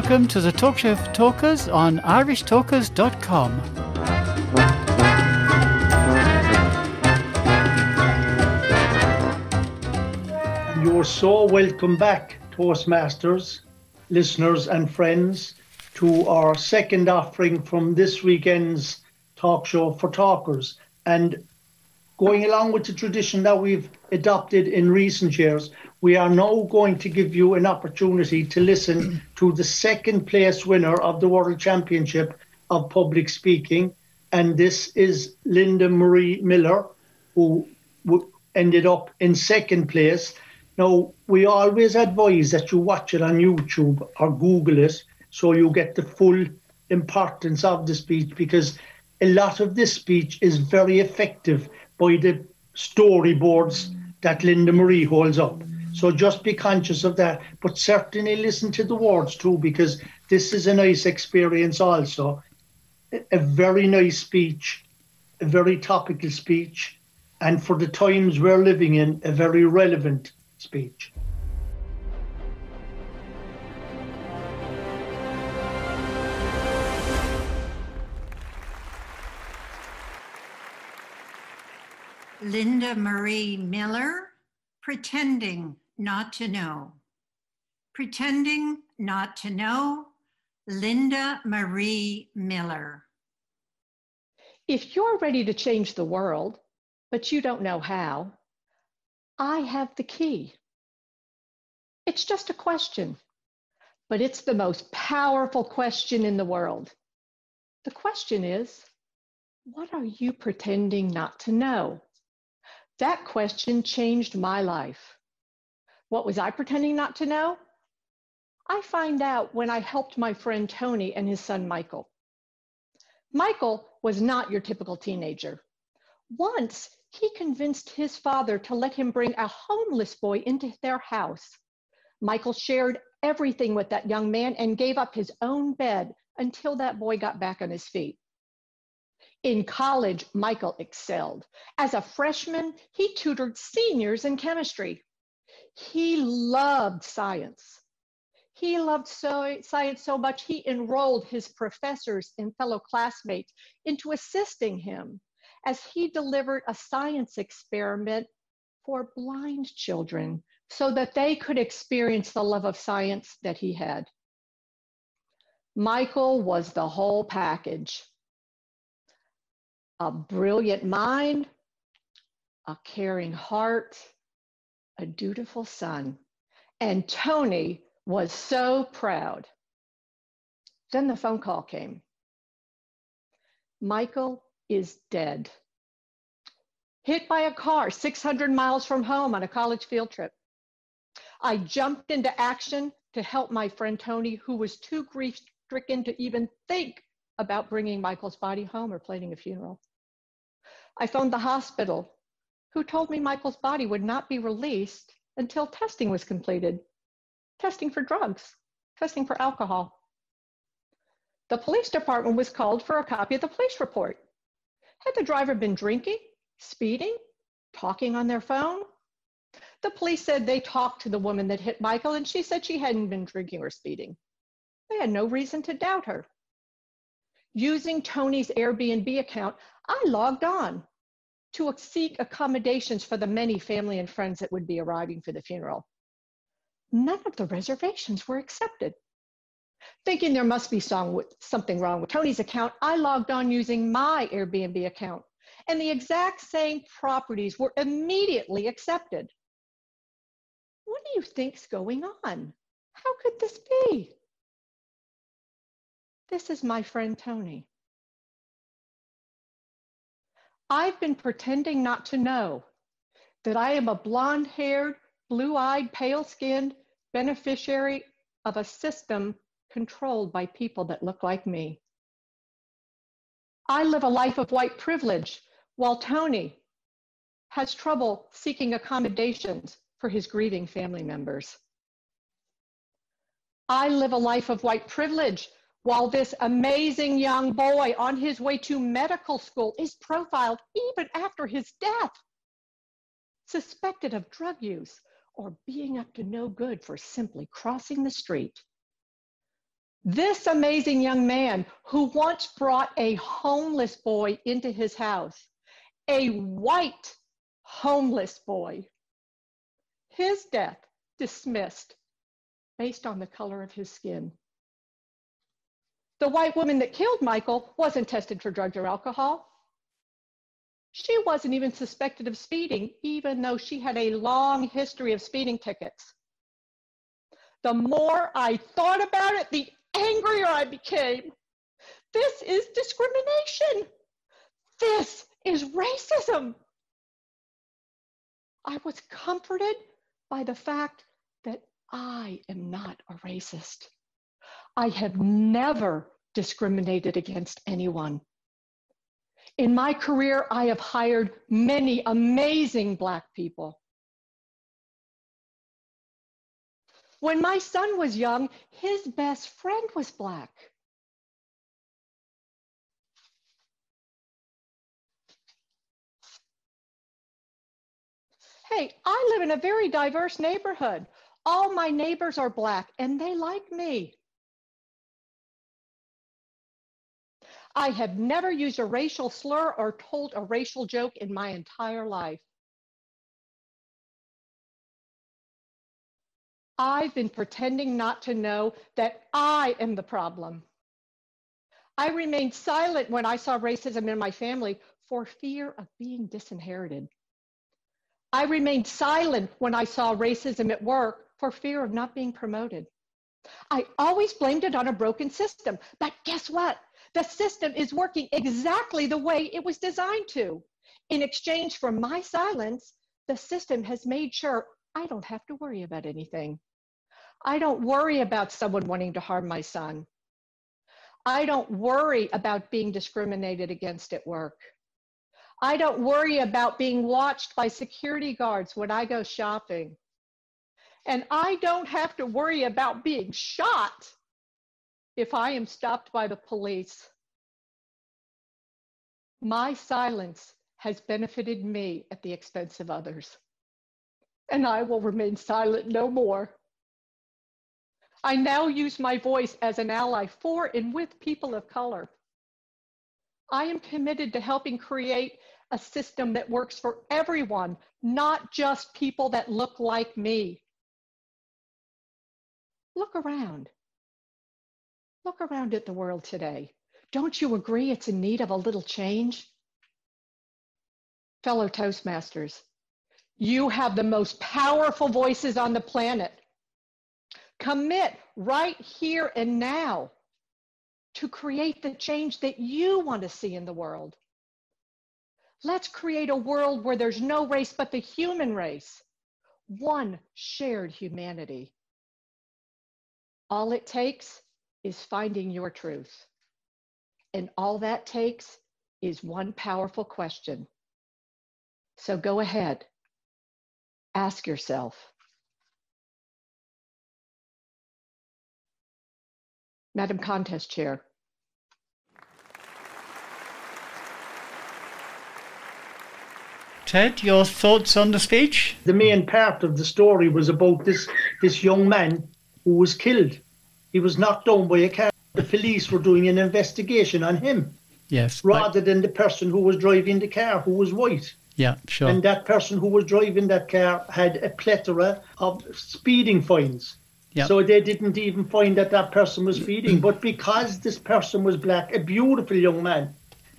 Welcome to the Talk Show for Talkers on irishtalkers.com. You're so welcome back, Toastmasters, listeners, and friends, to our second offering from this weekend's Talk Show for Talkers. And going along with the tradition that we've adopted in recent years, we are now going to give you an opportunity to listen to the second place winner of the World Championship of Public Speaking. And this is Linda Marie Miller, who w- ended up in second place. Now, we always advise that you watch it on YouTube or Google it so you get the full importance of the speech because a lot of this speech is very effective by the storyboards that Linda Marie holds up. So just be conscious of that, but certainly listen to the words too, because this is a nice experience also. A very nice speech, a very topical speech, and for the times we're living in, a very relevant speech. Linda Marie Miller, Pretending Not to Know. Pretending Not to Know, Linda Marie Miller. If you're ready to change the world, but you don't know how, I have the key. It's just a question, but it's the most powerful question in the world. The question is, what are you pretending not to know? That question changed my life. What was I pretending not to know? I find out when I helped my friend Tony and his son Michael. Michael was not your typical teenager. Once he convinced his father to let him bring a homeless boy into their house. Michael shared everything with that young man and gave up his own bed until that boy got back on his feet. In college, Michael excelled. As a freshman, he tutored seniors in chemistry. He loved science. He loved so, science so much, he enrolled his professors and fellow classmates into assisting him as he delivered a science experiment for blind children so that they could experience the love of science that he had. Michael was the whole package a brilliant mind, a caring heart, a dutiful son. And Tony was so proud. Then the phone call came. Michael is dead. Hit by a car 600 miles from home on a college field trip. I jumped into action to help my friend Tony, who was too grief stricken to even think about bringing Michael's body home or planning a funeral. I phoned the hospital, who told me Michael's body would not be released until testing was completed testing for drugs, testing for alcohol. The police department was called for a copy of the police report. Had the driver been drinking, speeding, talking on their phone? The police said they talked to the woman that hit Michael and she said she hadn't been drinking or speeding. They had no reason to doubt her. Using Tony's Airbnb account, I logged on to seek accommodations for the many family and friends that would be arriving for the funeral. None of the reservations were accepted. Thinking there must be something wrong with Tony's account, I logged on using my Airbnb account, and the exact same properties were immediately accepted. What do you think's going on? How could this be? This is my friend Tony. I've been pretending not to know that I am a blonde haired, blue eyed, pale skinned beneficiary of a system controlled by people that look like me. I live a life of white privilege while Tony has trouble seeking accommodations for his grieving family members. I live a life of white privilege while this amazing young boy on his way to medical school is profiled even after his death, suspected of drug use or being up to no good for simply crossing the street. This amazing young man who once brought a homeless boy into his house, a white homeless boy, his death dismissed based on the color of his skin. The white woman that killed Michael wasn't tested for drugs or alcohol. She wasn't even suspected of speeding, even though she had a long history of speeding tickets. The more I thought about it, the angrier I became. This is discrimination. This is racism. I was comforted by the fact that I am not a racist. I have never discriminated against anyone. In my career, I have hired many amazing Black people. When my son was young, his best friend was Black. Hey, I live in a very diverse neighborhood. All my neighbors are Black and they like me. I have never used a racial slur or told a racial joke in my entire life. I've been pretending not to know that I am the problem. I remained silent when I saw racism in my family for fear of being disinherited. I remained silent when I saw racism at work for fear of not being promoted. I always blamed it on a broken system, but guess what? The system is working exactly the way it was designed to. In exchange for my silence, the system has made sure I don't have to worry about anything. I don't worry about someone wanting to harm my son. I don't worry about being discriminated against at work. I don't worry about being watched by security guards when I go shopping. And I don't have to worry about being shot if I am stopped by the police. My silence has benefited me at the expense of others. And I will remain silent no more. I now use my voice as an ally for and with people of color. I am committed to helping create a system that works for everyone, not just people that look like me. Look around. Look around at the world today. Don't you agree it's in need of a little change? Fellow Toastmasters, you have the most powerful voices on the planet. Commit right here and now to create the change that you want to see in the world. Let's create a world where there's no race but the human race, one shared humanity. All it takes is finding your truth. And all that takes is one powerful question. So go ahead, ask yourself Madam Contest Chair. Ted, your thoughts on the speech? The main part of the story was about this, this young man who was killed. He was knocked down by a car. The police were doing an investigation on him. Yes. Rather than the person who was driving the car who was white. Yeah, sure. And that person who was driving that car had a plethora of speeding fines. Yeah. So they didn't even find that that person was speeding. but because this person was black, a beautiful young man,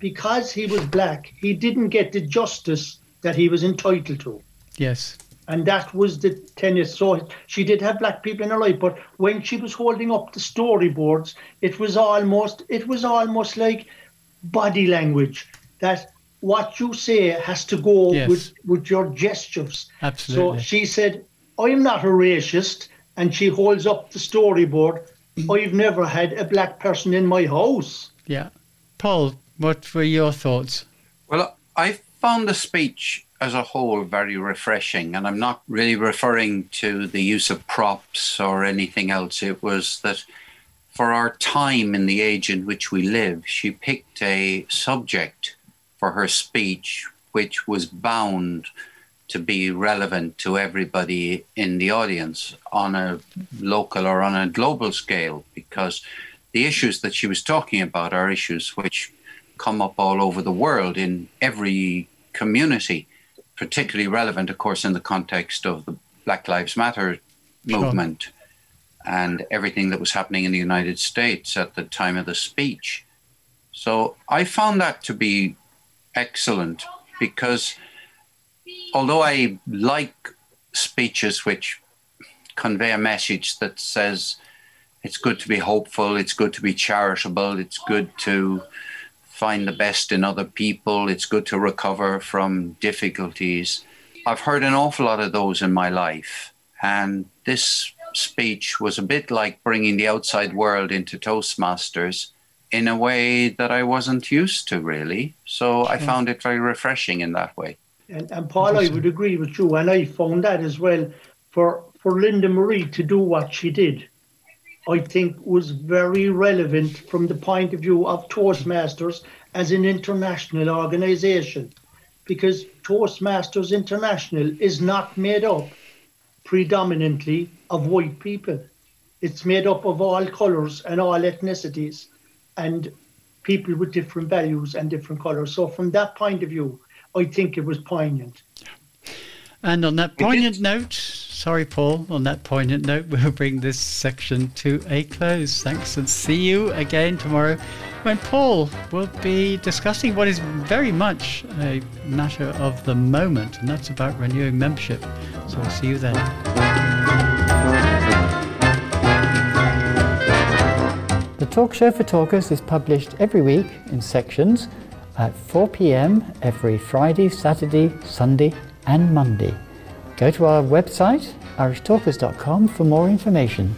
because he was black, he didn't get the justice that he was entitled to. Yes. And that was the tennis. So she did have black people in her life, but when she was holding up the storyboards, it was almost it was almost like body language that what you say has to go Yes. with, with your gestures. Absolutely. So she said, I'm not a racist, and she holds up the storyboard. I've never had a black person in my house. Yeah. Paul, what were your thoughts? Well, I found the speech as a whole very refreshing, and I'm not really referring to the use of props or anything else. It was that for our time in the age in which we live, she picked a subject for her speech which was bound to be relevant to everybody in the audience on a local or on a global scale because the issues that she was talking about are issues which come up all over the world in every community, particularly relevant, of course, in the context of the Black Lives Matter movement sure. and everything that was happening in the United States at the time of the speech. So I found that to be excellent because although I like speeches which convey a message that says it's good to be hopeful, it's good to be charitable, it's good to find the best in other people, it's good to recover from difficulties. I've heard an awful lot of those in my life. And this speech was a bit like bringing the outside world into Toastmasters in a way that I wasn't used to, really. So I found it very refreshing in that way. And, and Paul, I would agree with you, and I found that as well for for Linda Marie to do what she did. I think was very relevant from the point of view of Toastmasters as an international organisation, because Toastmasters International is not made up predominantly of white people. It's made up of all colours and all ethnicities, and people with different values and different colours. So from that point of view, I think it was poignant. And on that poignant note, sorry, Paul, on that poignant note, we'll bring this section to a close. Thanks and see you again tomorrow when Paul will be discussing what is very much a matter of the moment, and that's about renewing membership. So I'll see you then. The Talk Show for Talkers is published every week in sections at 4 pm every Friday, Saturday, Sunday, and Monday. Go to our website, irishtalkers.com, for more information.